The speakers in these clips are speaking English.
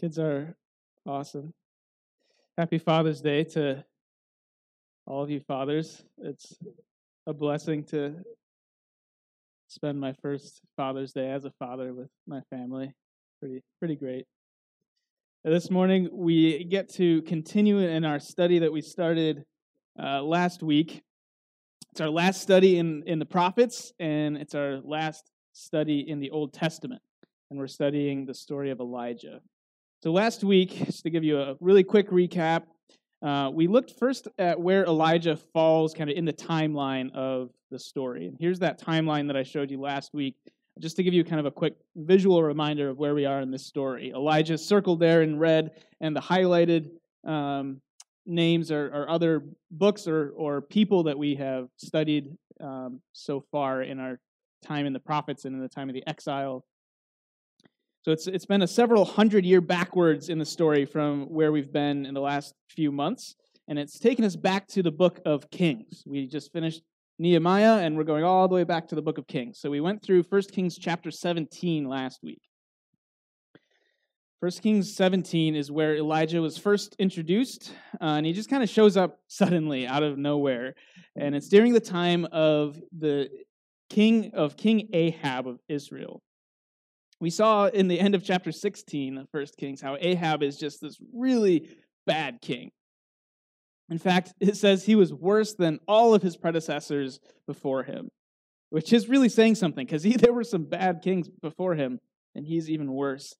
Kids are awesome. Happy Father's Day to all of you fathers. It's a blessing to spend my first Father's Day as a father with my family. Pretty pretty great. This morning we get to continue in our study that we started uh, last week. It's our last study in, in the prophets, and it's our last study in the Old Testament. And we're studying the story of Elijah. So, last week, just to give you a really quick recap, uh, we looked first at where Elijah falls kind of in the timeline of the story. And here's that timeline that I showed you last week, just to give you kind of a quick visual reminder of where we are in this story. Elijah circled there in red, and the highlighted um, names are, are, other books or, or people that we have studied um, so far in our time in the prophets and in the time of the exile so it's, it's been a several hundred year backwards in the story from where we've been in the last few months. And it's taken us back to the book of Kings. We just finished Nehemiah and we're going all the way back to the book of Kings. So we went through 1 Kings chapter 17 last week. 1 Kings 17 is where Elijah was first introduced, uh, and he just kind of shows up suddenly out of nowhere. And it's during the time of the king of King Ahab of Israel. We saw in the end of chapter 16 of 1 Kings how Ahab is just this really bad king. In fact, it says he was worse than all of his predecessors before him, which is really saying something because there were some bad kings before him, and he's even worse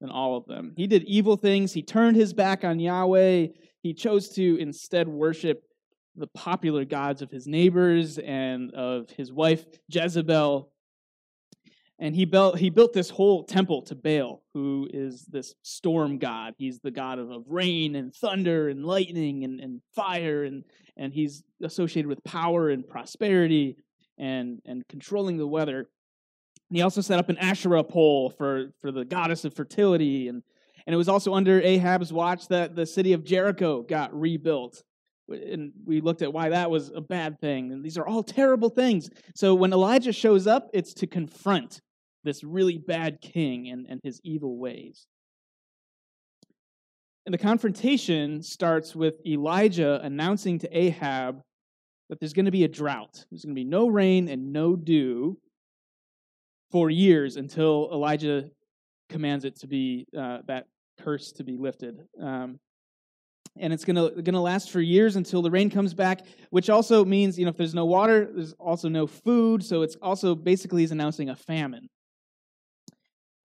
than all of them. He did evil things. He turned his back on Yahweh. He chose to instead worship the popular gods of his neighbors and of his wife Jezebel and he built he built this whole temple to Baal, who is this storm god. He's the god of, of rain and thunder and lightning and, and fire, and and he's associated with power and prosperity and and controlling the weather. And he also set up an Asherah pole for for the goddess of fertility, and and it was also under Ahab's watch that the city of Jericho got rebuilt. And we looked at why that was a bad thing. And these are all terrible things. So when Elijah shows up, it's to confront this really bad king and, and his evil ways. And the confrontation starts with Elijah announcing to Ahab that there's going to be a drought. There's going to be no rain and no dew for years until Elijah commands it to be uh, that curse to be lifted. Um, and it's going to last for years until the rain comes back, which also means you know if there's no water, there's also no food. So it's also basically is announcing a famine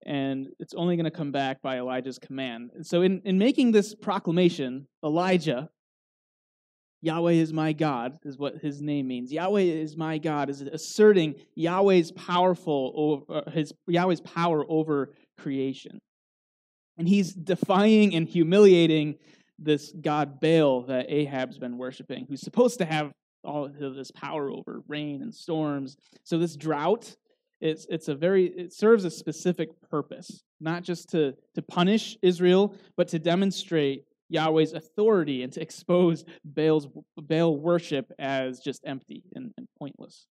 and it's only going to come back by Elijah's command. And so, in, in making this proclamation, Elijah, Yahweh is my God, is what his name means. Yahweh is my God is asserting Yahweh's powerful over, uh, his Yahweh's power over creation, and he's defying and humiliating this god Baal that Ahab's been worshiping, who's supposed to have all of this power over rain and storms. So this drought it's, it's a very it serves a specific purpose not just to, to punish israel but to demonstrate yahweh's authority and to expose baal's baal worship as just empty and, and pointless.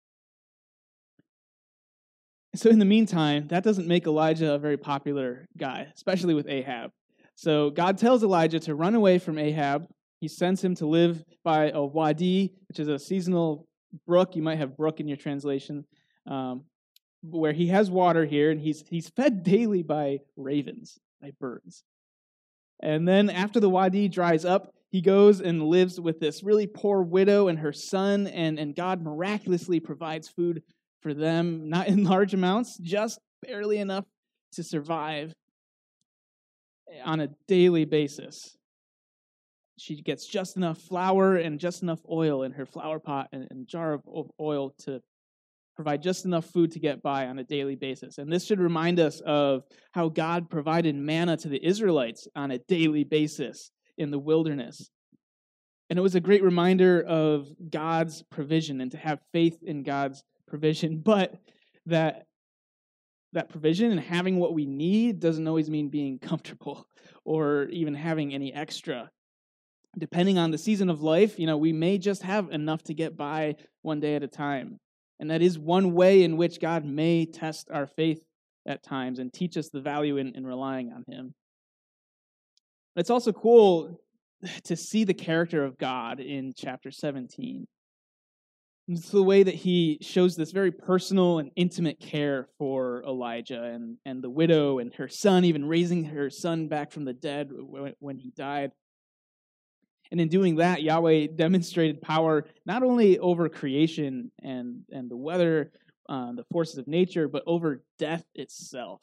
So in the meantime that doesn't make elijah a very popular guy especially with ahab. So god tells elijah to run away from ahab. He sends him to live by a wadi which is a seasonal brook. You might have brook in your translation. Um, where he has water here and he's he's fed daily by ravens, by birds. And then after the wadi dries up, he goes and lives with this really poor widow and her son, and, and God miraculously provides food for them, not in large amounts, just barely enough to survive eh, on a daily basis. She gets just enough flour and just enough oil in her flour pot and, and jar of oil to provide just enough food to get by on a daily basis. And this should remind us of how God provided manna to the Israelites on a daily basis in the wilderness. And it was a great reminder of God's provision and to have faith in God's provision, but that that provision and having what we need doesn't always mean being comfortable or even having any extra. Depending on the season of life, you know, we may just have enough to get by one day at a time. And that is one way in which God may test our faith at times and teach us the value in, in relying on Him. It's also cool to see the character of God in chapter 17. It's the way that he shows this very personal and intimate care for Elijah and, and the widow and her son, even raising her son back from the dead when he died. And in doing that, Yahweh demonstrated power not only over creation and, and the weather, uh, the forces of nature, but over death itself.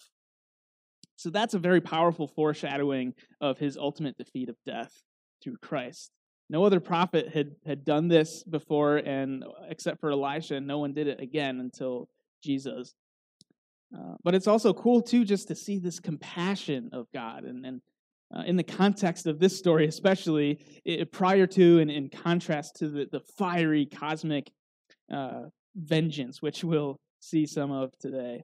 So that's a very powerful foreshadowing of his ultimate defeat of death through Christ. No other prophet had, had done this before, and except for Elisha, no one did it again until Jesus. Uh, but it's also cool, too, just to see this compassion of God. And, and uh, in the context of this story, especially it, prior to and in contrast to the, the fiery cosmic uh, vengeance, which we'll see some of today.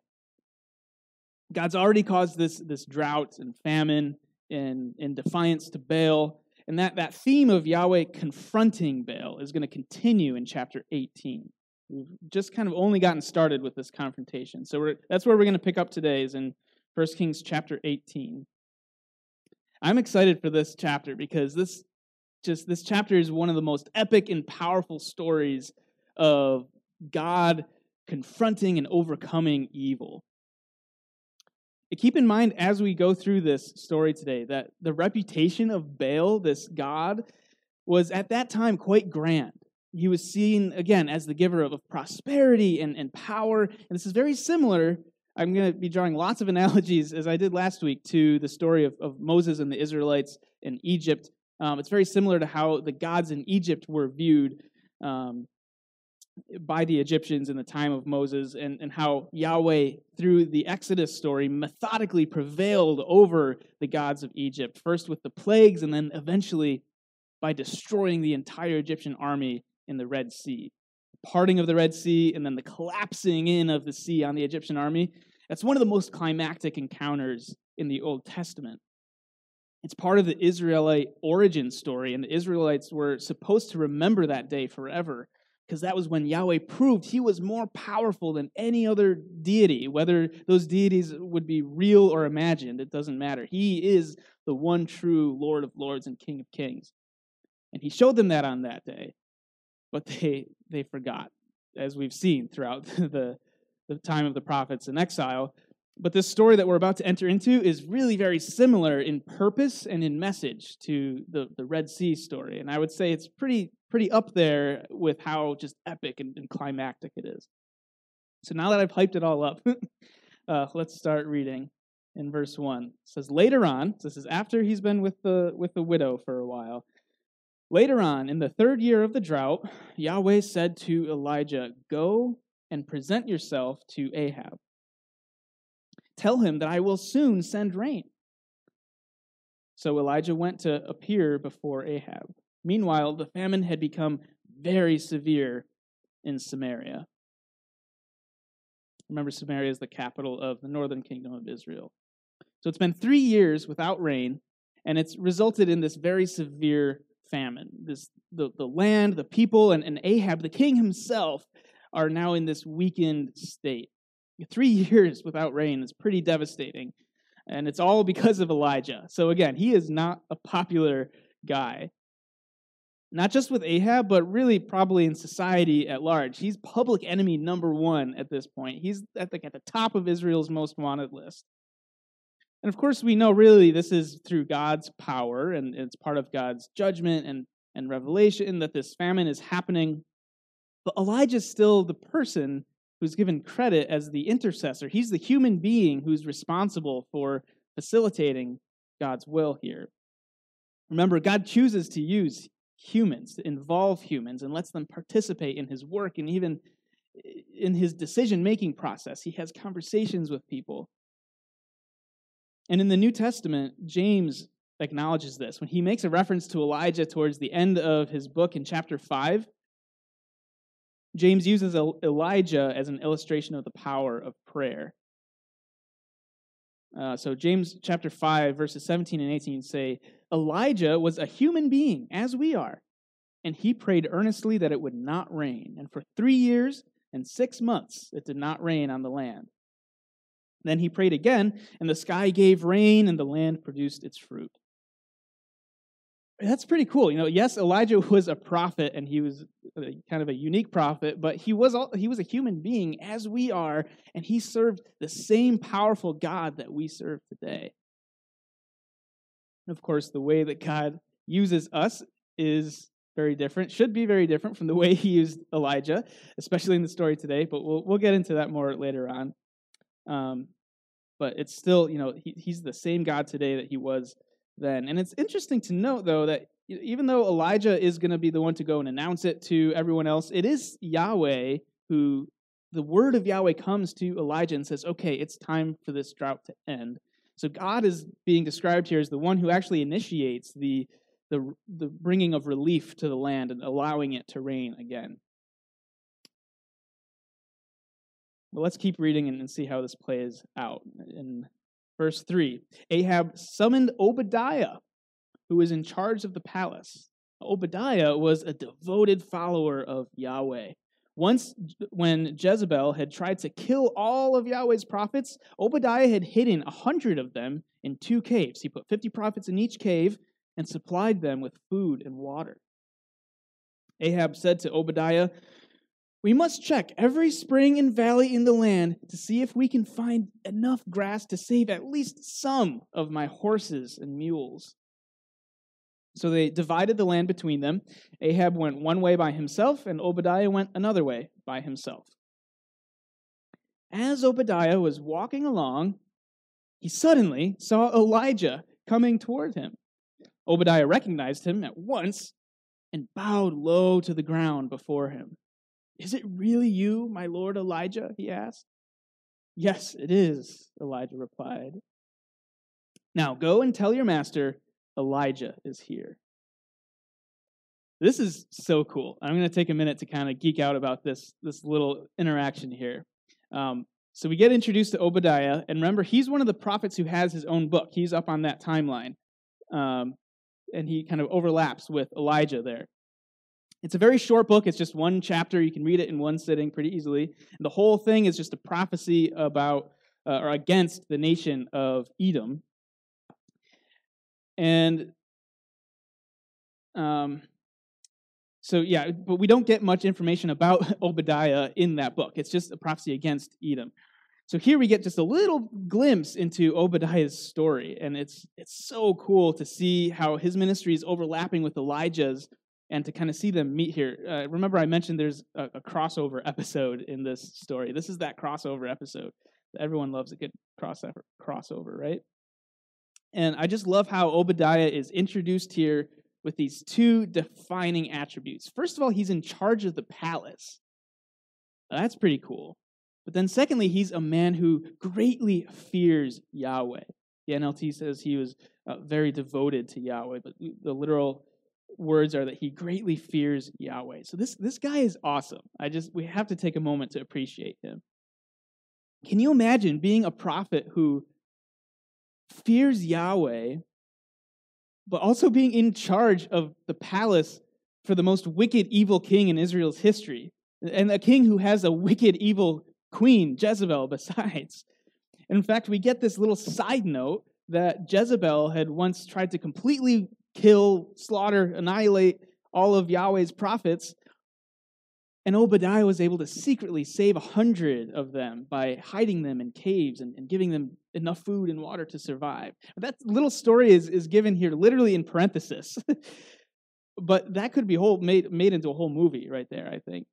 God's already caused this, this drought and famine in, in defiance to Baal. And that, that theme of Yahweh confronting Baal is going to continue in chapter 18. We've just kind of only gotten started with this confrontation. So that's where we're going to pick up today is in 1 Kings chapter 18. I'm excited for this chapter because this just this chapter is one of the most epic and powerful stories of God confronting and overcoming evil. Keep in mind as we go through this story today that the reputation of Baal, this god, was at that time quite grand. He was seen, again, as the giver of, of prosperity and, and power. And this is very similar. I'm going to be drawing lots of analogies, as I did last week, to the story of, of Moses and the Israelites in Egypt. Um, it's very similar to how the gods in Egypt were viewed um, by the Egyptians in the time of Moses, and, and how Yahweh, through the Exodus story, methodically prevailed over the gods of Egypt, first with the plagues, and then eventually by destroying the entire Egyptian army in the Red Sea. Parting of the Red Sea, and then the collapsing in of the sea on the Egyptian army. That's one of the most climactic encounters in the Old Testament. It's part of the Israelite origin story, and the Israelites were supposed to remember that day forever because that was when Yahweh proved he was more powerful than any other deity. Whether those deities would be real or imagined, it doesn't matter. He is the one true Lord of lords and King of kings. And he showed them that on that day, but they, they forgot, as we've seen throughout the, the time of the prophets in exile. But this story that we're about to enter into is really very similar in purpose and in message to the, the Red Sea story. And I would say it's pretty pretty up there with how just epic and, and climactic it is. So now that I've hyped it all up, uh, let's start reading in verse 1. It says, Later on, so this is after he's been with the, with the widow for a while. Later on, in the third year of the drought, Yahweh said to Elijah, Go and present yourself to Ahab. Tell him that I will soon send rain. So Elijah went to appear before Ahab. Meanwhile, the famine had become very severe in Samaria. Remember, Samaria is the capital of the northern kingdom of Israel. So it's been three years without rain, and it's resulted in this very severe famine. This, the, the land, the people, and, and Ahab, the king himself, are now in this weakened state. Three years without rain is pretty devastating, and it's all because of Elijah. So again, he is not a popular guy not just with Ahab, but really probably in society at large. He's public enemy number one at this point. He's at the, at the top of Israel's most wanted list. And of course, we know really this is through God's power and it's part of God's judgment and, and revelation that this famine is happening. But Elijah's still the person who's given credit as the intercessor. He's the human being who's responsible for facilitating God's will here. Remember, God chooses to use humans, to involve humans, and lets them participate in his work and even eh, in his decision making process. He has conversations with people. And in the New Testament, James acknowledges this. When he makes a reference to Elijah towards the end of his book in chapter 5, James uses Elijah as an illustration of the power of prayer. Uh, so, James chapter 5, verses 17 and 18 say, Elijah was a human being, as we are, and he prayed earnestly that it would not rain. And for three years and six months, it did not rain on the land. Then he prayed again, and the sky gave rain, and the land produced its fruit. That's pretty cool. You know, yes, Elijah was a prophet and he was uh, kind of a unique prophet, but he was all, he was a human being as we are, and he served the same powerful God that we serve today. And of course, the way that God uses us is very different, should be very different from the way he used Elijah, especially in the story today, but we'll, we'll get into that more later on. Um, but it's still, you know, he, he's the same God today that he was then. And it's interesting to note, though, that even though Elijah is going to be the one to go and announce it to everyone else, it is Yahweh who, the word of Yahweh comes to Elijah and says, okay, it's time for this drought to end. So God is being described here as the one who actually initiates the, the, the bringing of relief to the land and allowing it to rain again. But let's keep reading and see how this plays out. In verse 3, Ahab summoned Obadiah, who was in charge of the palace. Obadiah was a devoted follower of Yahweh. Once, when Jezebel had tried to kill all of Yahweh's prophets, Obadiah had hidden a hundred of them in two caves. He put 50 prophets in each cave and supplied them with food and water. Ahab said to Obadiah, we must check every spring and valley in the land to see if we can find enough grass to save at least some of my horses and mules. So they divided the land between them. Ahab went one way by himself, and Obadiah went another way by himself. As Obadiah was walking along, he suddenly saw Elijah coming toward him. Obadiah recognized him at once and bowed low to the ground before him. Is it really you, my lord Elijah? he asked. Yes, it is, Elijah replied. Now go and tell your master, Elijah is here. This is so cool. I'm going to take a minute to kind of geek out about this, this little interaction here. Um, so we get introduced to Obadiah, and remember, he's one of the prophets who has his own book. He's up on that timeline. Um, and he kind of overlaps with Elijah there. It's a very short book. It's just one chapter. You can read it in one sitting pretty easily. And the whole thing is just a prophecy about uh, or against the nation of Edom. And um, so, yeah, but we don't get much information about Obadiah in that book. It's just a prophecy against Edom. So here we get just a little glimpse into Obadiah's story, and it's it's so cool to see how his ministry is overlapping with Elijah's and to kind of see them meet here. Uh, remember, I mentioned there's a, a, crossover episode in this story. This is that crossover episode. Everyone loves a good crossover, crossover, right? And I just love how Obadiah is introduced here with these two defining attributes. First of all, he's in charge of the palace. That's pretty cool. But then, secondly, he's a man who greatly fears Yahweh. The NLT says he was uh, very devoted to Yahweh, but the literal words are that he greatly fears Yahweh. So this this guy is awesome. I just we have to take a moment to appreciate him. Can you imagine being a prophet who fears Yahweh but also being in charge of the palace for the most wicked evil king in Israel's history and a king who has a wicked evil queen Jezebel besides. In fact, we get this little side note that Jezebel had once tried to completely kill, slaughter, annihilate all of Yahweh's prophets. And Obadiah was able to secretly save a hundred of them by hiding them in caves and, and, giving them enough food and water to survive. That little story is, is given here literally in parenthesis. but that could be whole, made, made into a whole movie right there, I think.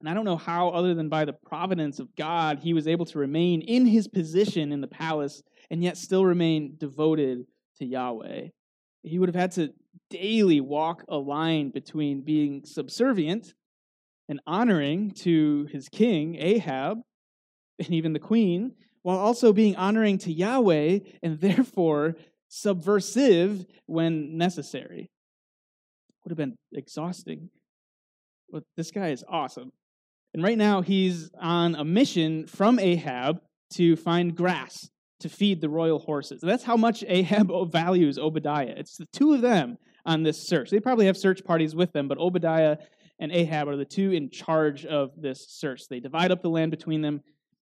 And I don't know how, other than by the providence of God, he was able to remain in his position in the palace and yet still remain devoted to Yahweh he would have had to daily walk a line between being subservient and honoring to his king, Ahab, and even the queen, while also being honoring to Yahweh and therefore subversive when necessary. Would have been exhausting. But this guy is awesome. And right now, he's on a mission from Ahab to find grass to feed the royal horses. That's how much Ahab values Obadiah. It's the two of them on this search. They probably have search parties with them, but Obadiah and Ahab are the two in charge of this search. They divide up the land between them.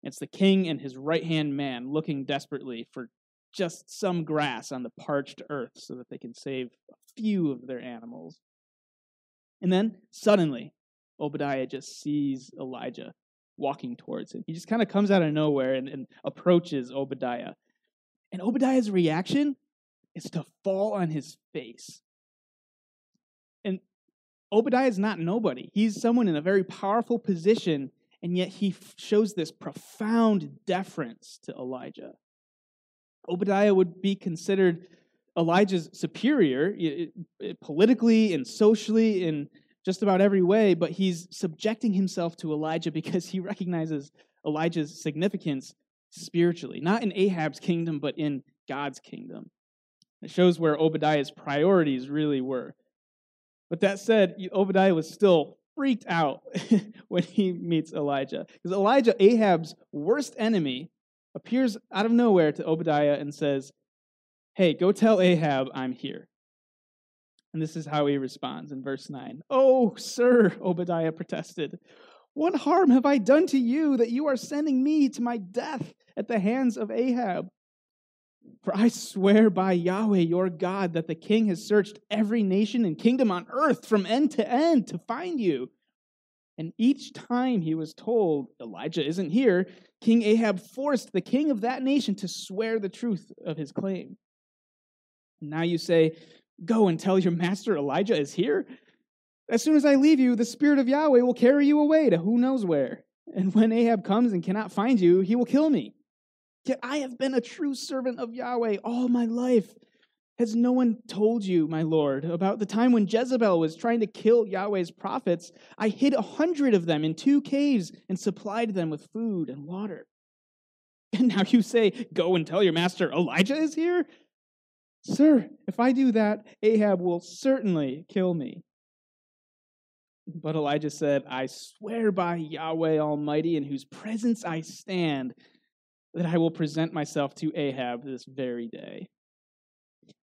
It's the king and his right hand man looking desperately for just some grass on the parched earth so that they can save a few of their animals. And then suddenly, Obadiah just sees Elijah walking towards him. He just kind of comes out of nowhere and, and approaches Obadiah. And Obadiah's reaction is to fall on his face. And Obadiah is not nobody. He's someone in a very powerful position, and yet he shows this profound deference to Elijah. Obadiah would be considered Elijah's superior politically and socially in just about every way, but he's subjecting himself to Elijah because he recognizes Elijah's significance spiritually, not in Ahab's kingdom, but in God's kingdom. It shows where Obadiah's priorities really were. But that said, Obadiah was still freaked out when he meets Elijah. Because Elijah, Ahab's worst enemy, appears out of nowhere to Obadiah and says, Hey, go tell Ahab I'm here. And this is how he responds in verse 9. Oh, sir, Obadiah protested. What harm have I done to you that you are sending me to my death at the hands of Ahab? For I swear by Yahweh your God that the king has searched every nation and kingdom on earth from end to end to find you. And each time he was told, Elijah isn't here, King Ahab forced the king of that nation to swear the truth of his claim. Now you say, Go and tell your master Elijah is here. As soon as I leave you, the Spirit of Yahweh will carry you away to who knows where. And when Ahab comes and cannot find you, he will kill me. Yet I have been a true servant of Yahweh all my life. Has no one told you, my Lord, about the time when Jezebel was trying to kill Yahweh's prophets? I hid a hundred of them in two caves and supplied them with food and water. And now you say, Go and tell your master Elijah is here? Sir, if I do that, Ahab will certainly kill me. But Elijah said, I swear by Yahweh Almighty, in whose presence I stand, that I will present myself to Ahab this very day.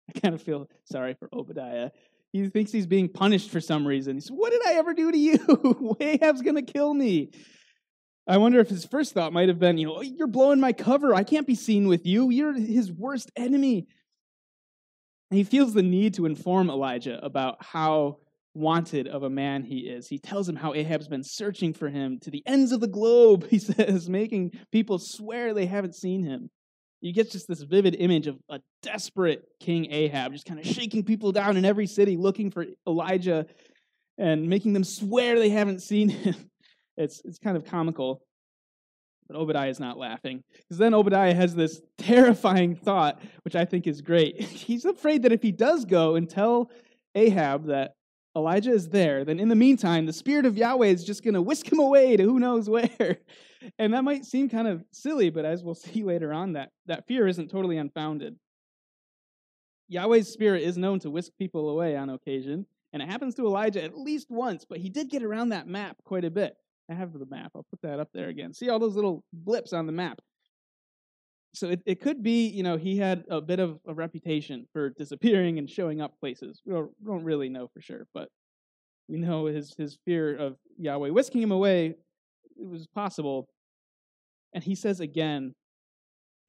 I kind of feel sorry for Obadiah. He thinks he's being punished for some reason. He says, What did I ever do to you? Ahab's going to kill me. I wonder if his first thought might have been, You know, you're blowing my cover. I can't be seen with you. You're his worst enemy. And he feels the need to inform Elijah about how wanted of a man he is. He tells him how Ahab's been searching for him to the ends of the globe, he says, making people swear they haven't seen him. You get just this vivid image of a desperate King Ahab, just kind of shaking people down in every city looking for Elijah and making them swear they haven't seen him. It's, it's kind of comical. But Obadiah is not laughing. Because then Obadiah has this terrifying thought, which I think is great. He's afraid that if he does go and tell Ahab that Elijah is there, then in the meantime, the Spirit of Yahweh is just going to whisk him away to who knows where. And that might seem kind of silly, but as we'll see later on, that, that fear isn't totally unfounded. Yahweh's Spirit is known to whisk people away on occasion, and it happens to Elijah at least once, but he did get around that map quite a bit. I have the map. I'll put that up there again. See all those little blips on the map so it, it could be, you know, he had a bit of a reputation for disappearing and showing up places. We don't, we don't really know for sure, but we know his, his fear of Yahweh whisking him away, it was possible. And he says again,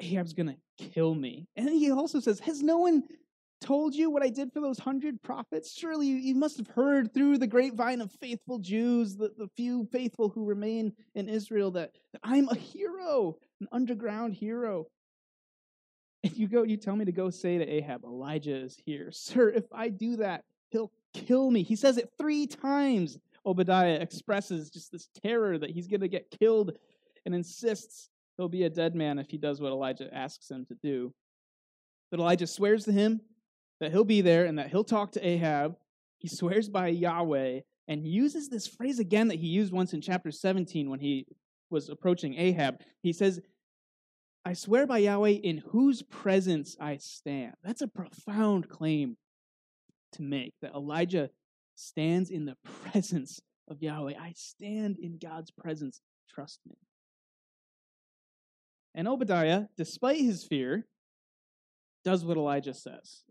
Ahab's going to kill me. And he also says, Has no one told you what I did for those hundred prophets? Surely you, you must have heard through the grapevine of faithful Jews, the, the few faithful who remain in Israel, that, that I'm a hero, an underground hero. If you go, you tell me to go say to Ahab, Elijah is here. Sir, if I do that, he'll kill me. He says it three times. Obadiah expresses just this terror that he's going to get killed and insists he'll be a dead man if he does what Elijah asks him to do. But Elijah swears to him that he'll be there and that he'll talk to Ahab. He swears by Yahweh and uses this phrase again that he used once in chapter 17 when he was approaching Ahab. He says, I swear by Yahweh in whose presence I stand. That's a profound claim to make that Elijah stands in the presence of Yahweh. I stand in God's presence. Trust me. And Obadiah, despite his fear, does what Elijah says.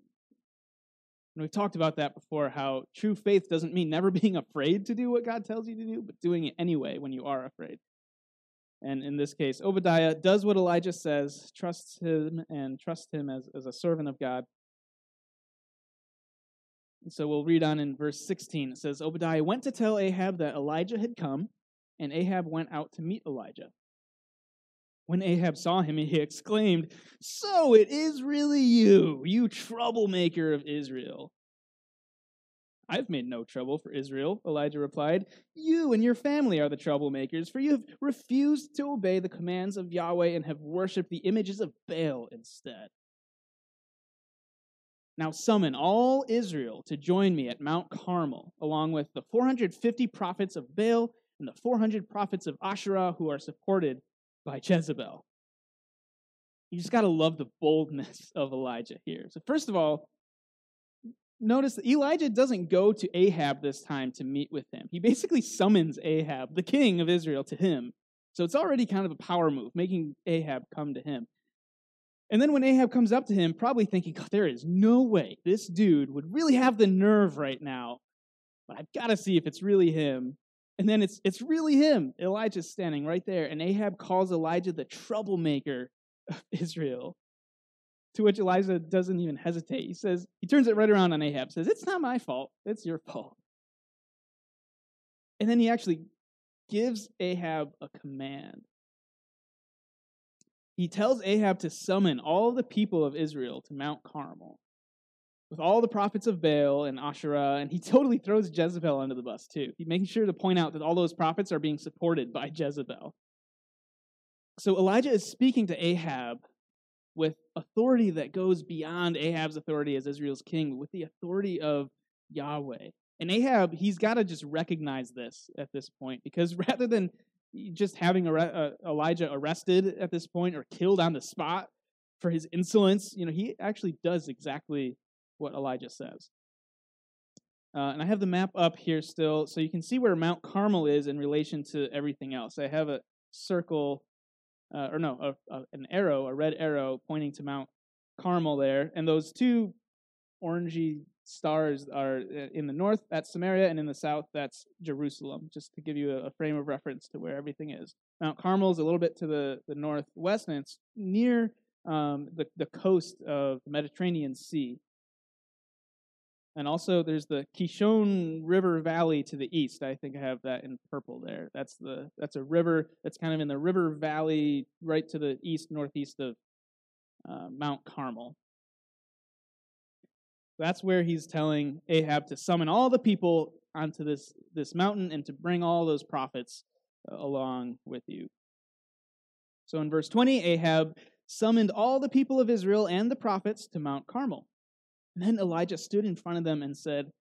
And we've talked about that before how true faith doesn't mean never being afraid to do what God tells you to do, but doing it anyway when you are afraid. And in this case, Obadiah does what Elijah says, trusts him and trusts him as, as a servant of God. And So we'll read on in verse 16. It says, Obadiah went to tell Ahab that Elijah had come, and Ahab went out to meet Elijah. When Ahab saw him, he exclaimed, So it is really you, you troublemaker of Israel. I've made no trouble for Israel, Elijah replied. You and your family are the troublemakers, for you have refused to obey the commands of Yahweh and have worshipped the images of Baal instead. Now summon all Israel to join me at Mount Carmel, along with the 450 prophets of Baal and the 400 prophets of Asherah who are supported by Jezebel. You just got to love the boldness of Elijah here. So, first of all, notice Elijah doesn't go to Ahab this time to meet with him. He basically summons Ahab, the king of Israel, to him. So it's already kind of a power move, making Ahab come to him. And then when Ahab comes up to him, probably thinking, there is no way this dude would really have the nerve right now, but I've got to see if it's really him. And then it's, it's really him. Elijah's standing right there, and Ahab calls Elijah the troublemaker of Israel. To which Elijah doesn't even hesitate. He says, he turns it right around on Ahab, says, It's not my fault, it's your fault. And then he actually gives Ahab a command. He tells Ahab to summon all the people of Israel to Mount Carmel with all the prophets of Baal and Asherah, and he totally throws Jezebel under the bus too. He's making sure to point out that all those prophets are being supported by Jezebel. So Elijah is speaking to Ahab with authority that goes beyond Ahab's authority as Israel's king, with the authority of Yahweh. And Ahab, he's got to just recognize this at this point, because rather than just having uh, Elijah arrested at this point or killed on the spot for his insolence, you know, he actually does exactly what Elijah says. Uh, and I have the map up here still, so you can see where Mount Carmel is in relation to everything else. I have a circle uh, or no, a, a, an arrow, a red arrow pointing to Mount Carmel there, and those two orangey stars are uh, in the north, that's Samaria, and in the south, that's Jerusalem, just to give you a, a frame of reference to where everything is. Mount Carmel is a little bit to the, the northwest, and it's near um, the, the coast of the Mediterranean Sea. And also, there's the Kishon River Valley to the east. I think I have that in purple there. That's the that's a river that's kind of in the river valley, right to the east northeast of uh, Mount Carmel. That's where he's telling Ahab to summon all the people onto this this mountain and to bring all those prophets uh, along with you. So in verse 20, Ahab summoned all the people of Israel and the prophets to Mount Carmel. And then Elijah stood in front of them and said,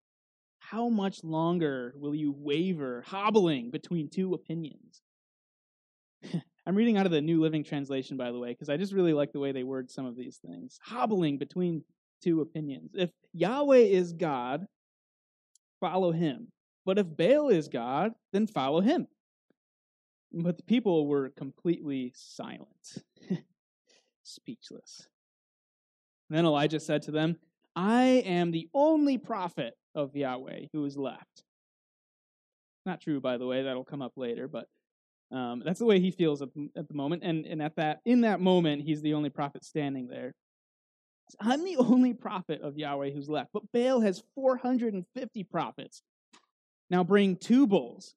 How much longer will you waver, hobbling between two opinions? I'm reading out of the New Living Translation, by the way, because I just really like the way they word some of these things. Hobbling between two opinions. If Yahweh is God, follow him. But if Baal is God, then follow him. But the people were completely silent, speechless. And then Elijah said to them, I am the only prophet of Yahweh who is left. Not true, by the way. That'll come up later, but um, that's the way he feels at the, at the moment. And, and at that, in that moment, he's the only prophet standing there. I'm the only prophet of Yahweh who's left, but Baal has 450 prophets. Now bring two bulls.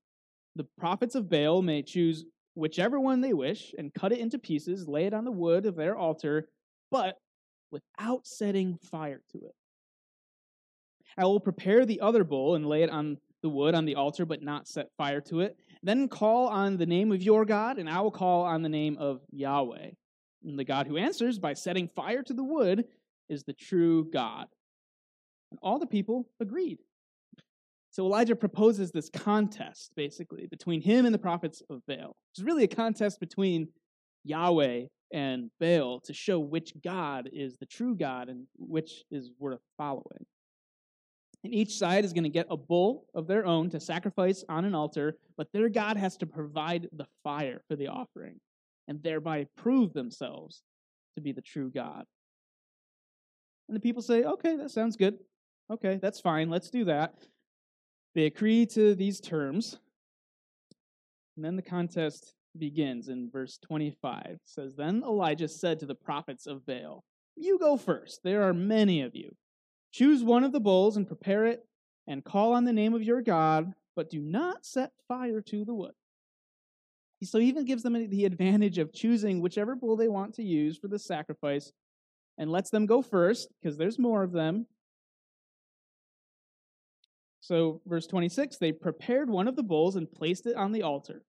The prophets of Baal may choose whichever one they wish and cut it into pieces, lay it on the wood of their altar, but without setting fire to it. I will prepare the other bowl and lay it on the wood on the altar, but not set fire to it. Then call on the name of your God, and I will call on the name of Yahweh. And the God who answers by setting fire to the wood is the true God. And all the people agreed. So Elijah proposes this contest, basically, between him and the prophets of Baal. It's really a contest between Yahweh and Baal to show which God is the true God and which is worth following. And each side is going to get a bull of their own to sacrifice on an altar, but their God has to provide the fire for the offering and thereby prove themselves to be the true God. And the people say, okay, that sounds good. Okay, that's fine. Let's do that. They agree to these terms. And then the contest begins in verse 25. It says, Then Elijah said to the prophets of Baal, You go first. There are many of you. Choose one of the bulls and prepare it, and call on the name of your God, but do not set fire to the wood. So he even gives them the advantage of choosing whichever bull they want to use for the sacrifice and lets them go first because there's more of them. So, verse 26 they prepared one of the bulls and placed it on the altar.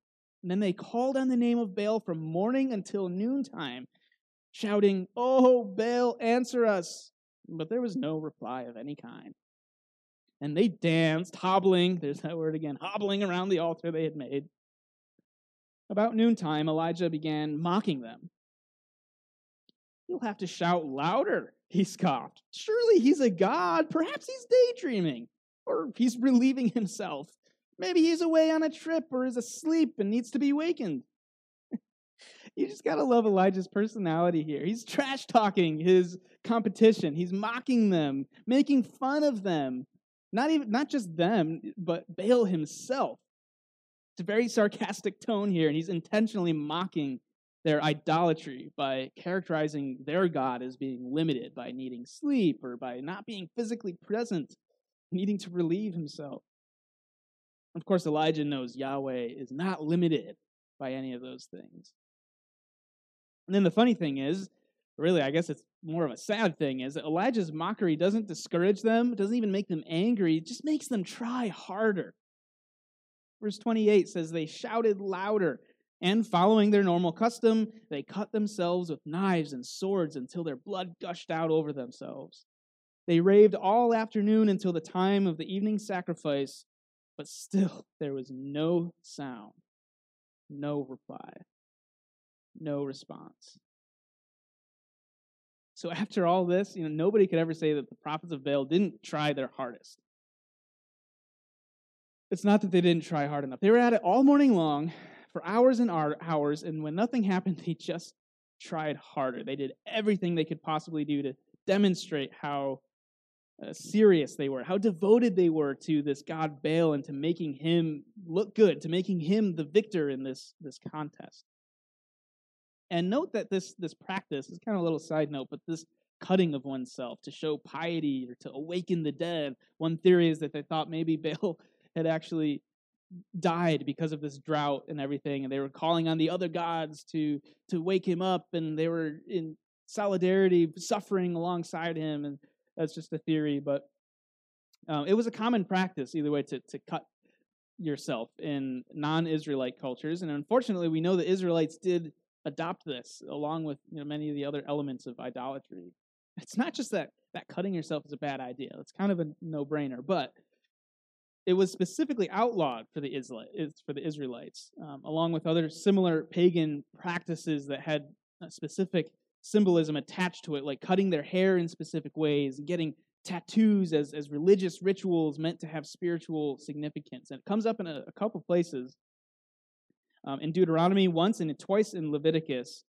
And then they called on the name of Baal from morning until noontime, shouting, Oh, Baal, answer us. But there was no reply of any kind. And they danced, hobbling, there's that word again, hobbling around the altar they had made. About noontime, Elijah began mocking them. You'll have to shout louder, he scoffed. Surely he's a god. Perhaps he's daydreaming, or he's relieving himself. Maybe he's away on a trip or is asleep and needs to be wakened. you just gotta love Elijah's personality here. He's trash talking his competition. He's mocking them, making fun of them. Not even not just them, but Baal himself. It's a very sarcastic tone here, and he's intentionally mocking their idolatry by characterizing their God as being limited by needing sleep or by not being physically present, needing to relieve himself. Of course, Elijah knows Yahweh is not limited by any of those things. And then the funny thing is, really, I guess it's more of a sad thing, is Elijah's mockery doesn't discourage them, doesn't even make them angry, it just makes them try harder. Verse 28 says, They shouted louder and following their normal custom, they cut themselves with knives and swords until their blood gushed out over themselves. They raved all afternoon until the time of the evening sacrifice, but still there was no sound, no reply, no response. So after all this, you know, nobody could ever say that the prophets of Baal didn't try their hardest. It's not that they didn't try hard enough. They were at it all morning long, for hours and hours, and when nothing happened, they just tried harder. They did everything they could possibly do to demonstrate how uh, serious they were, how devoted they were to this God Baal and to making him look good, to making him the victor in this, this contest. And note that this, this practice is kind of a little side note, but this cutting of oneself to show piety or to awaken the dead. One theory is that they thought maybe Baal had actually died because of this drought and everything and they were calling on the other gods to to wake him up and they were in solidarity suffering alongside him and that's just a theory but um, it was a common practice either way to, to cut yourself in non-israelite cultures and unfortunately we know the israelites did adopt this along with you know, many of the other elements of idolatry. It's not just that that cutting yourself is a bad idea it's kind of a no-brainer but it was specifically outlawed for the, for the Israelites, um, along with other similar pagan practices that had specific symbolism attached to it, like cutting their hair in specific ways, getting tattoos as, as religious rituals meant to have spiritual significance. And it comes up in a, a couple places. Um, in Deuteronomy once and twice in Leviticus,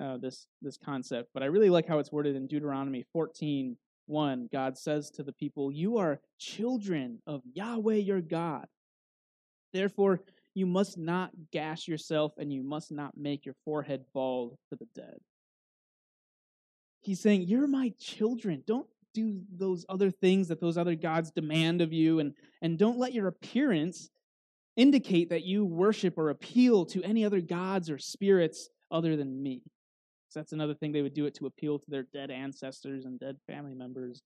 uh, this, this concept. But I really like how it's worded in Deuteronomy 14, 1, God says to the people, You are children of Yahweh your God. Therefore, you must not gash yourself and you must not make your forehead bald for the dead. He's saying, You're my children. Don't do those other things that those other gods demand of you, and, and don't let your appearance indicate that you worship or appeal to any other gods or spirits other than me that's another thing they would do it to appeal to their dead ancestors and dead family members.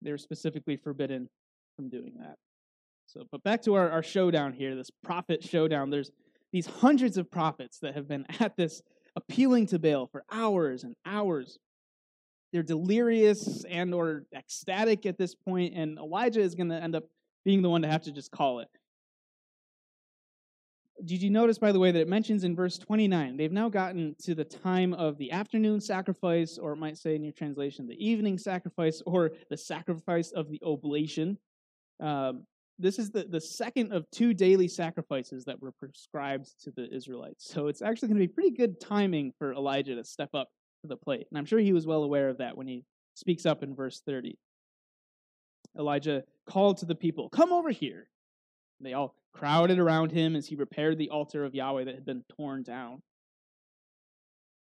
They're specifically forbidden from doing that. So, but back to our, our showdown here, this prophet showdown. There's these hundreds of prophets that have been at this appealing to Baal for hours and hours. They're delirious and or ecstatic at this point, and Elijah is going to end up being the one to have to just call it did you notice, by the way, that it mentions in verse 29, they've now gotten to the time of the afternoon sacrifice, or it might say in your translation, the evening sacrifice, or the sacrifice of the oblation. Um, this is the, the second of two daily sacrifices that were prescribed to the Israelites. So it's actually going to be pretty good timing for Elijah to step up to the plate. And I'm sure he was well aware of that when he speaks up in verse 30. Elijah called to the people, Come over here. They all crowded around him as he repaired the altar of Yahweh that had been torn down.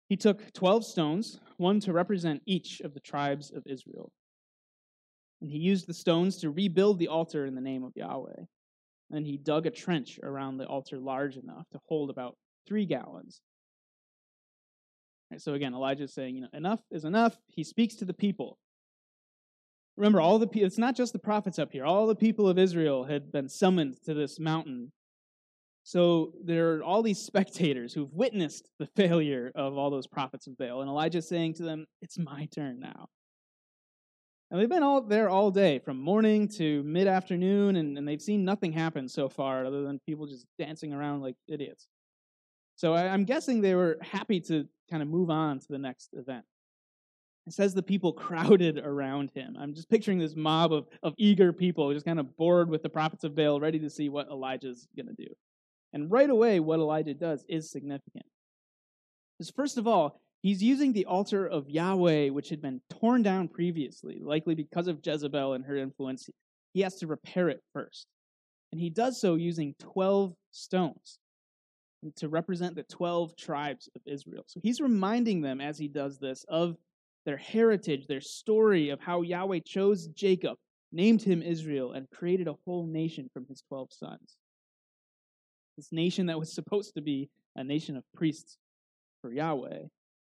He took 12 stones, one to represent each of the tribes of Israel. And he used the stones to rebuild the altar in the name of Yahweh. And he dug a trench around the altar large enough to hold about three gallons. So again, Elijah is saying, you know, enough is enough. He speaks to the people. Remember, all the people, it's not just the prophets up here. All the people of Israel had been summoned to this mountain. So there are all these spectators who've witnessed the failure of all those prophets of Baal. And Elijah's saying to them, It's my turn now. And they've been all there all day, from morning to mid afternoon, and, and they've seen nothing happen so far other than people just dancing around like idiots. So I, I'm guessing they were happy to kind of move on to the next event. It says the people crowded around him. I'm just picturing this mob of, of eager people just kind of bored with the prophets of Baal, ready to see what Elijah's going to do. And right away, what Elijah does is significant. Because, first of all, he's using the altar of Yahweh, which had been torn down previously, likely because of Jezebel and her influence. He has to repair it first. And he does so using 12 stones to represent the 12 tribes of Israel. So he's reminding them as he does this of their heritage, their story of how Yahweh chose Jacob, named him Israel, and created a whole nation from his 12 sons. This nation that was supposed to be a nation of priests for Yahweh,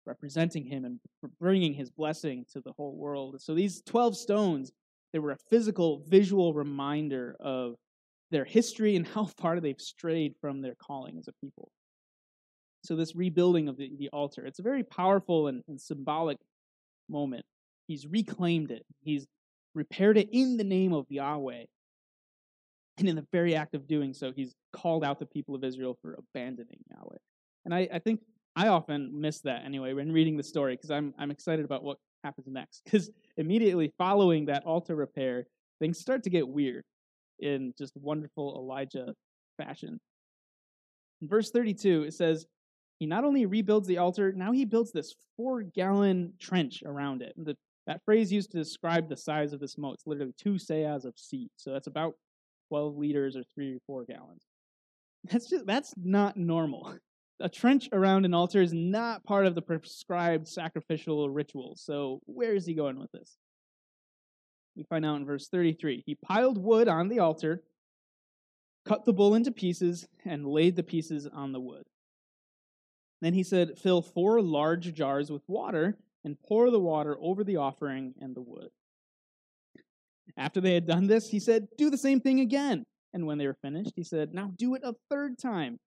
representing him and bringing his blessing to the whole world. So these 12 stones, they were a physical, visual reminder of their history and how far they've strayed from their calling as a people. So, this rebuilding of the, the altar, it's a very powerful and, and symbolic moment. He's reclaimed it, he's repaired it in the name of Yahweh. And in the very act of doing so, he's called out the people of Israel for abandoning Yahweh. And I, I think I often miss that anyway when reading the story because I'm, I'm excited about what happens next. Because immediately following that altar repair, things start to get weird in just wonderful Elijah fashion. In verse 32, it says, He not only rebuilds the altar, now he builds this four gallon trench around it. The, that phrase used to describe the size of this moat. It's literally two seahs of seed. So that's about 12 liters or three or four gallons. That's just that's not normal. A trench around an altar is not part of the prescribed sacrificial ritual. So where is he going with this? We find out in verse 33. He piled wood on the altar, cut the bull into pieces, and laid the pieces on the wood. Then he said, Fill four large jars with water and pour the water over the offering and the wood. After they had done this, he said, Do the same thing again. And when they were finished, he said, Now do it a third time.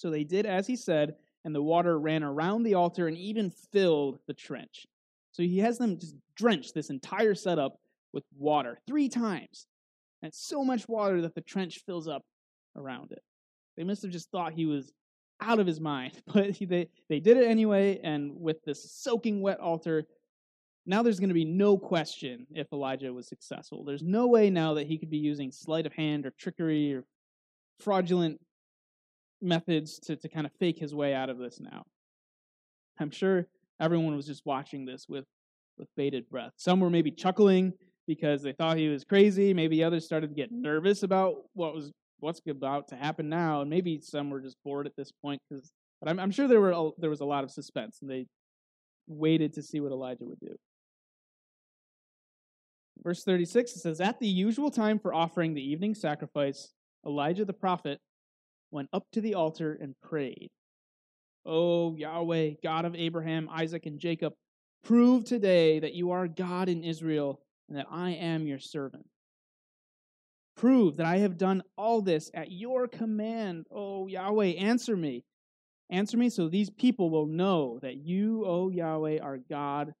So they did as he said, and the water ran around the altar and even filled the trench. So he has them just drench this entire setup with water three times. And so much water that the trench fills up around it. They must have just thought he was out of his mind, but he, they, they did it anyway. And with this soaking wet altar, now there's going to be no question if Elijah was successful. There's no way now that he could be using sleight of hand or trickery or fraudulent methods to, to kind of fake his way out of this now. I'm sure everyone was just watching this with, with bated breath. Some were maybe chuckling because they thought he was crazy. Maybe others started to get nervous about what was what's about to happen now, and maybe some were just bored at this point. Because, but I'm, I'm sure there were a, there was a lot of suspense, and they waited to see what Elijah would do. Verse 36 it says, At the usual time for offering the evening sacrifice, Elijah the prophet went up to the altar and prayed. O Yahweh, God of Abraham, Isaac, and Jacob, prove today that you are God in Israel and that I am your servant. Prove that I have done all this at your command. O Yahweh, answer me. Answer me so these people will know that you, O Yahweh, are God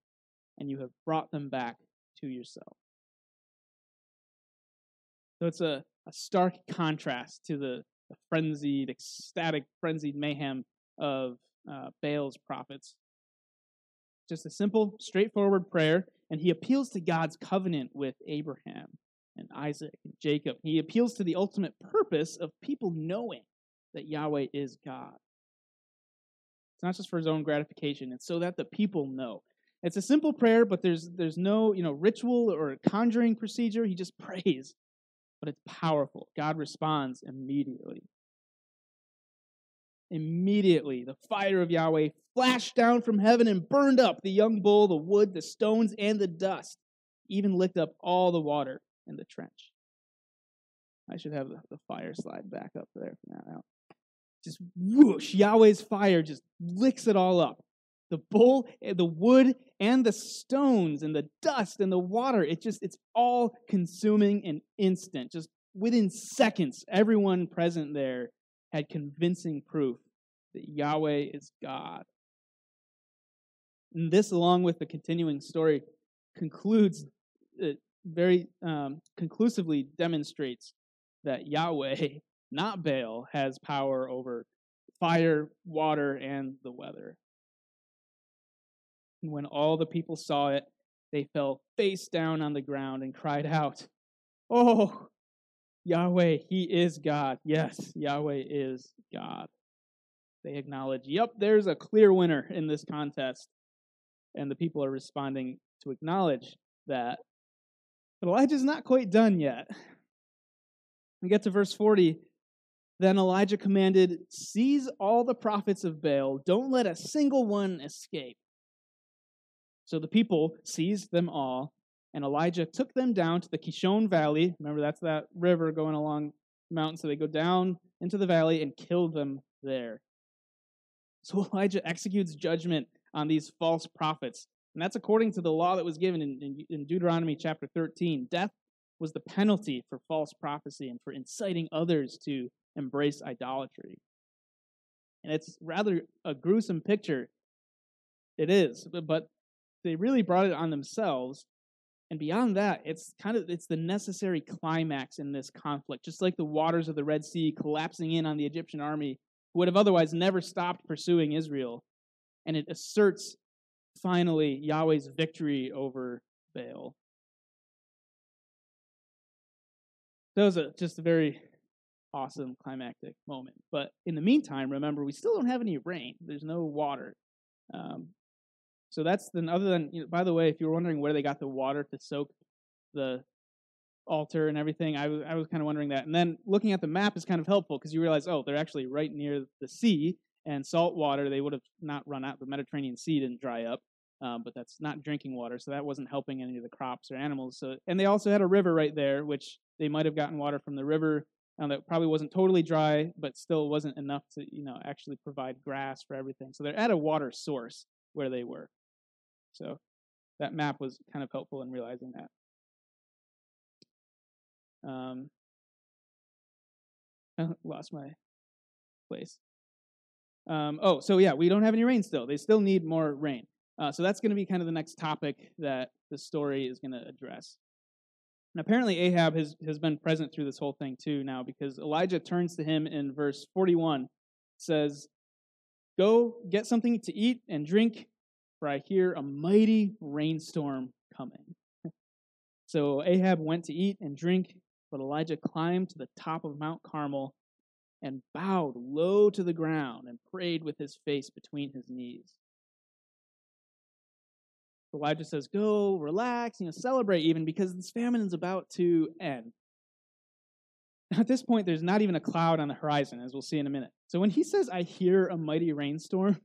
and you have brought them back to yourself. So it's a, a stark contrast to the, the frenzied, ecstatic, frenzied mayhem of uh, Baal's prophets. Just a simple, straightforward prayer, and he appeals to God's covenant with Abraham and Isaac and Jacob. He appeals to the ultimate purpose of people knowing that Yahweh is God. It's not just for his own gratification, it's so that the people know. It's a simple prayer, but there's there's no, you know, ritual or conjuring procedure. He just prays. But it's powerful. God responds immediately. Immediately, the fire of Yahweh flashed down from heaven and burned up the young bull, the wood, the stones, and the dust, even licked up all the water in the trench. I should have the, fire slide back up there from that out. Just whoosh, Yahweh's fire just licks it all up. The bull, eh, the wood, and the stones, and the dust, and the water. It just, it's all consuming and instant. Just within seconds, everyone present there had convincing proof that Yahweh is God. And this, along with the continuing story, concludes, it very um, conclusively demonstrates that Yahweh, not Baal, has power over fire, water, and the weather. And when all the people saw it, they fell face down on the ground and cried out, Oh, Yahweh, He is God. Yes, Yahweh is God. They acknowledge, Yep, there's a clear winner in this contest. And the people are responding to acknowledge that. But Elijah's not quite done yet. We get to verse 40. Then Elijah commanded, Seize all the prophets of Baal, don't let a single one escape. So the people seized them all and Elijah took them down to the Kishon Valley. Remember, that's that river going along the mountain. So they go down into the valley and kill them there. So Elijah executes judgment on these false prophets. And that's according to the law that was given in, in, in Deuteronomy chapter 13. Death was the penalty for false prophecy and for inciting others to embrace idolatry. And it's rather a gruesome picture. It is, but they really brought it on themselves and beyond that, it's kind of it's the necessary climax in this conflict, just like the waters of the Red Sea collapsing in on the Egyptian army who would have otherwise never stopped pursuing Israel. And it asserts finally Yahweh's victory over Baal. That was a, just a very awesome climactic moment. But in the meantime, remember, we still don't have any rain. There's no water. Um, so that's then other than you know, by the way, if you were wondering where they got the water to soak the altar and everything, I was I was kind of wondering that. And then looking at the map is kind of helpful because you realize, oh, they're actually right near the sea and salt water. They would have not run out. The Mediterranean Sea didn't dry up, um, but that's not drinking water, so that wasn't helping any of the crops or animals. So and they also had a river right there, which they might have gotten water from the river. Um, that probably wasn't totally dry, but still wasn't enough to you know actually provide grass for everything. So they're at a water source where they were. So that map was kind of helpful in realizing that. Um, I lost my place. Um, oh, so yeah, we don't have any rain still. They still need more rain. Uh, so that's going to be kind of the next topic that the story is going to address. And apparently, Ahab has, has been present through this whole thing too now because Elijah turns to him in verse 41, says, Go get something to eat and drink for I hear a mighty rainstorm coming. so Ahab went to eat and drink, but Elijah climbed to the top of Mount Carmel and bowed low to the ground and prayed with his face between his knees. Elijah says, Go, relax, you know, celebrate even because this famine is about to end. At this point, there's not even a cloud on the horizon, as we'll see in a minute. So when he says, I hear a mighty rainstorm,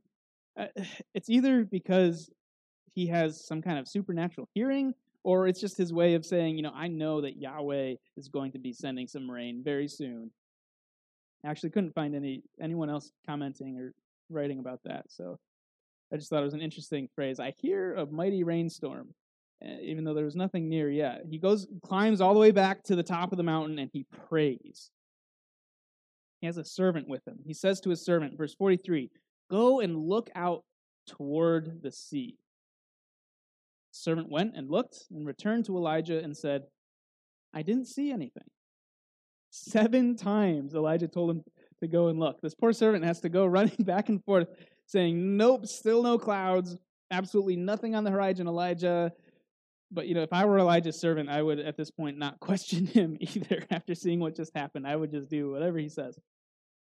uh, it's either because he has some kind of supernatural hearing or it's just his way of saying, you know, I know that Yahweh is going to be sending some rain very soon. I actually couldn't find any anyone else commenting or writing about that, so I just thought it was an interesting phrase. I hear a mighty rainstorm, eh, even though there was nothing near yet. He goes, climbs all the way back to the top of the mountain, and he prays. He has a servant with him. He says to his servant, verse 43, Go and look out toward the sea. The servant went and looked and returned to Elijah and said, I didn't see anything. Seven times Elijah told him to go and look. This poor servant has to go running back and forth saying, Nope, still no clouds, absolutely nothing on the horizon, Elijah. But you know, if I were Elijah's servant, I would at this point not question him either after seeing what just happened. I would just do whatever he says.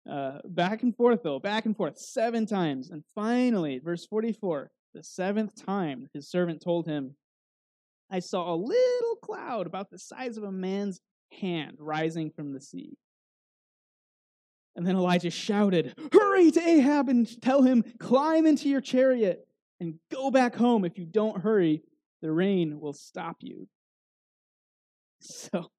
Uh, back and forth, though, back and forth, seven times. And finally, verse 44, the seventh time, his servant told him, I saw a little cloud about the size of a man's hand rising from the sea. And then Elijah shouted, Hurry to Ahab and tell him, Climb into your chariot and go back home. If you don't hurry, the rain will stop you. So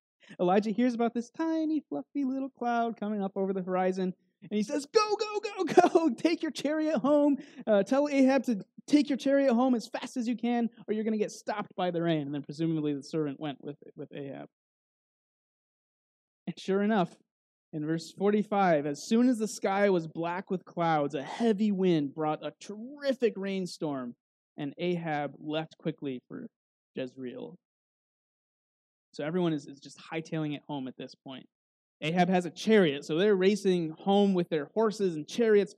Elijah hears about this tiny, fluffy little cloud coming up over the horizon, and he says, Go, go, go, go, take your chariot home. Uh, tell Ahab to take your chariot home as fast as you can, or you're going to get stopped by the rain. And then presumably the servant went with, with Ahab. And sure enough, in verse 45, as soon as the sky was black with clouds, a heavy wind brought a terrific rainstorm, and Ahab left quickly for Jezreel. So everyone is, is just hightailing it home at this point. Ahab has a chariot, so they're racing home with their horses and chariots,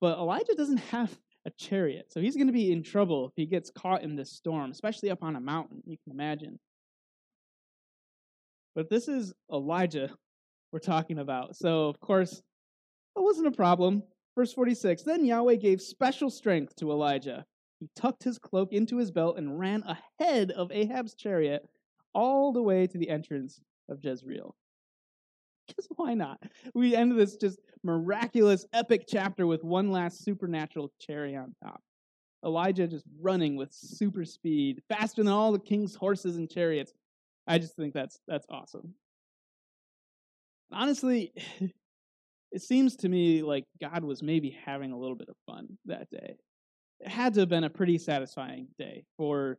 but Elijah doesn't have a chariot. So he's going to be in trouble if he gets caught in this storm, especially up on a mountain, you can imagine. But this is Elijah we're talking about. So, of course, that wasn't a problem. Verse 46 Then Yahweh gave special strength to Elijah. He tucked his cloak into his belt and ran ahead of Ahab's chariot all the way to the entrance of Jezreel. Because why not? We end this just miraculous, epic chapter with one last supernatural cherry on top. Elijah just running with super speed, faster than all the king's horses and chariots. I just think that's that's awesome. Honestly, it seems to me like God was maybe having a little bit of fun that day. It had to have been a pretty satisfying day for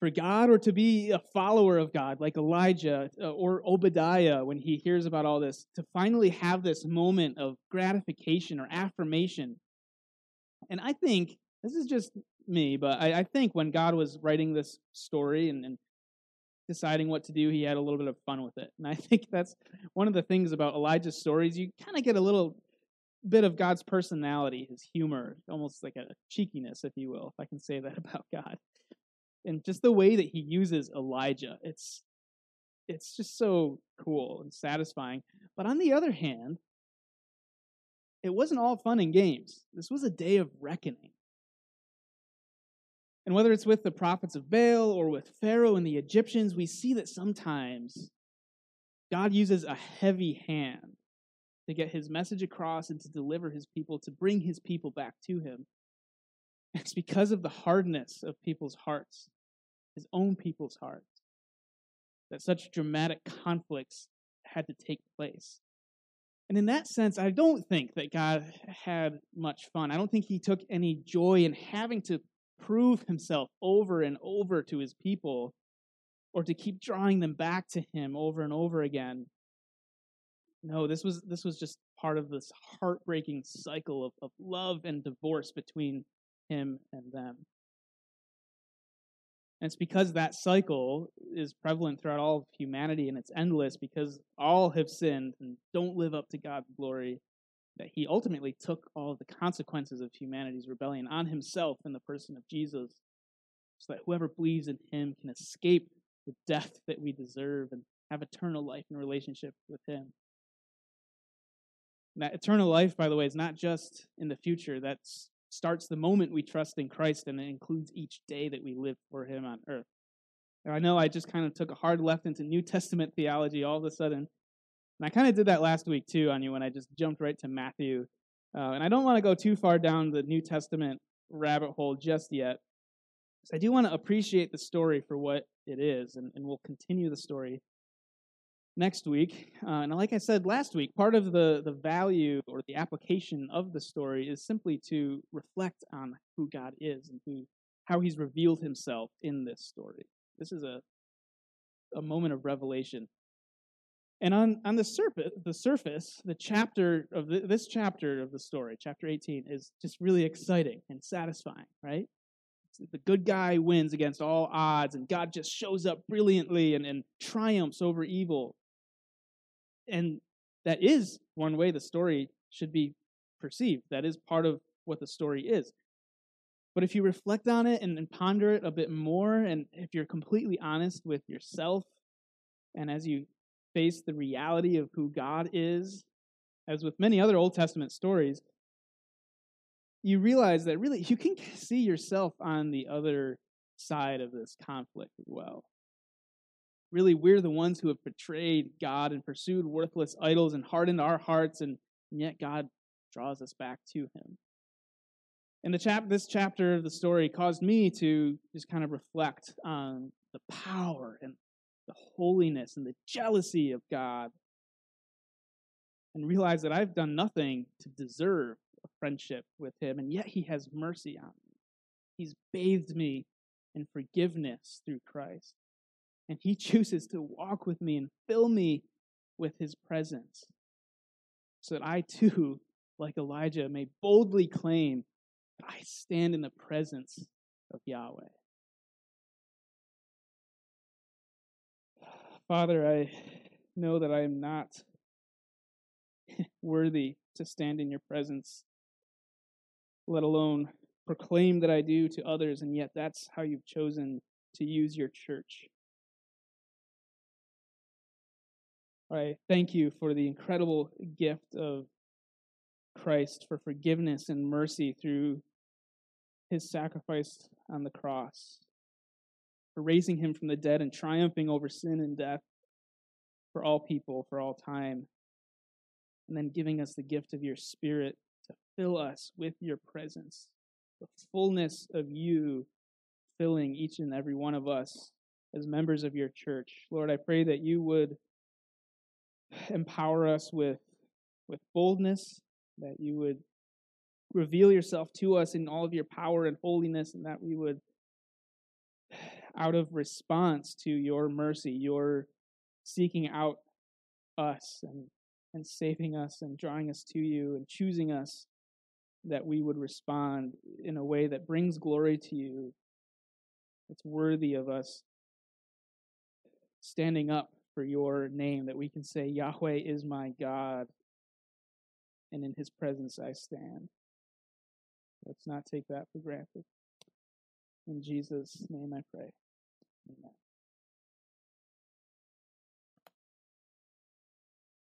for God or to be a follower of God like Elijah uh, or Obadiah when he hears about all this, to finally have this moment of gratification or affirmation. And I think, this is just me, but I, I think when God was writing this story and, and deciding what to do, he had a little bit of fun with it. And I think that's one of the things about Elijah's stories. You kind of get a little bit of God's personality, his humor, almost like a cheekiness, if you will, if I can say that about God. And just the way that he uses Elijah, it's it's just so cool and satisfying. But on the other hand, it wasn't all fun and games. This was a day of reckoning. And whether it's with the prophets of Baal or with Pharaoh and the Egyptians, we see that sometimes God uses a heavy hand to get his message across and to deliver his people, to bring his people back to him. It's because of the hardness of people's hearts, his own people's hearts, that such dramatic conflicts had to take place. And in that sense, I don't think that God had much fun. I don't think he took any joy in having to prove himself over and over to his people or to keep drawing them back to him over and over again. No, this was this was just part of this heartbreaking cycle of, of love and divorce between him and them. And it's because that cycle is prevalent throughout all of humanity and it's endless because all have sinned and don't live up to God's glory that he ultimately took all of the consequences of humanity's rebellion on himself in the person of Jesus, so that whoever believes in him can escape the death that we deserve and have eternal life in relationship with him. And that eternal life, by the way, is not just in the future. That starts the moment we trust in Christ, and it includes each day that we live for him on earth. And I know I just kind of took a hard left into New Testament theology all of a sudden, and I kind of did that last week too on you when I just jumped right to Matthew. Uh, and I don't want to go too far down the New Testament rabbit hole just yet. So I do want to appreciate the story for what it is, and, and we'll continue the story next week. Uh, and like I said last week, part of the, the value or the application of the story is simply to reflect on who God is and who how he's revealed himself in this story. This is a a moment of revelation and on, on the surface, the surface, the chapter of the, this chapter of the story, chapter 18, is just really exciting and satisfying, right? The good guy wins against all odds, and God just shows up brilliantly and, and triumphs over evil. And that is one way the story should be perceived. That is part of what the story is. But if you reflect on it and, and ponder it a bit more, and if you're completely honest with yourself, and as you face the reality of who God is, as with many other Old Testament stories, you realize that really you can see yourself on the other side of this conflict as well. Really we're the ones who have betrayed God and pursued worthless idols and hardened our hearts, and, and yet God draws us back to Him. And the chap- this chapter of the story caused me to just kind of reflect on the power and the holiness and the jealousy of God and realize that I've done nothing to deserve a friendship with Him, and yet He has mercy on me. He's bathed me in forgiveness through Christ. And He chooses to walk with me and fill me with His presence so that I too, like Elijah, may boldly claim that I stand in the presence of Yahweh. Father, I know that I am not worthy to stand in your presence, let alone proclaim that I do to others, and yet that's how you've chosen to use your church. I thank you for the incredible gift of Christ for forgiveness and mercy through his sacrifice on the cross, for raising him from the dead and triumphing over sin and death for all people, for all time, and then giving us the gift of your Spirit to fill us with your presence, the fullness of you filling each and every one of us as members of your church. Lord, I pray that you would empower us with, with boldness, that you would reveal yourself to us in all of your power and holiness, and that we would, out of response to your mercy, your seeking out us and, and saving us and drawing us to you and choosing us, that we would respond in a way that brings glory to you. It's worthy of us standing up for your name, that we can say, Yahweh is my God, and in his presence I stand. Let's not take that for granted. In Jesus' name I pray. Amen.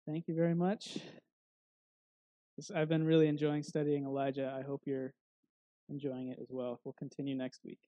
Thank you very much. I've been really enjoying studying Elijah. I hope you're enjoying it as well. We'll continue next week.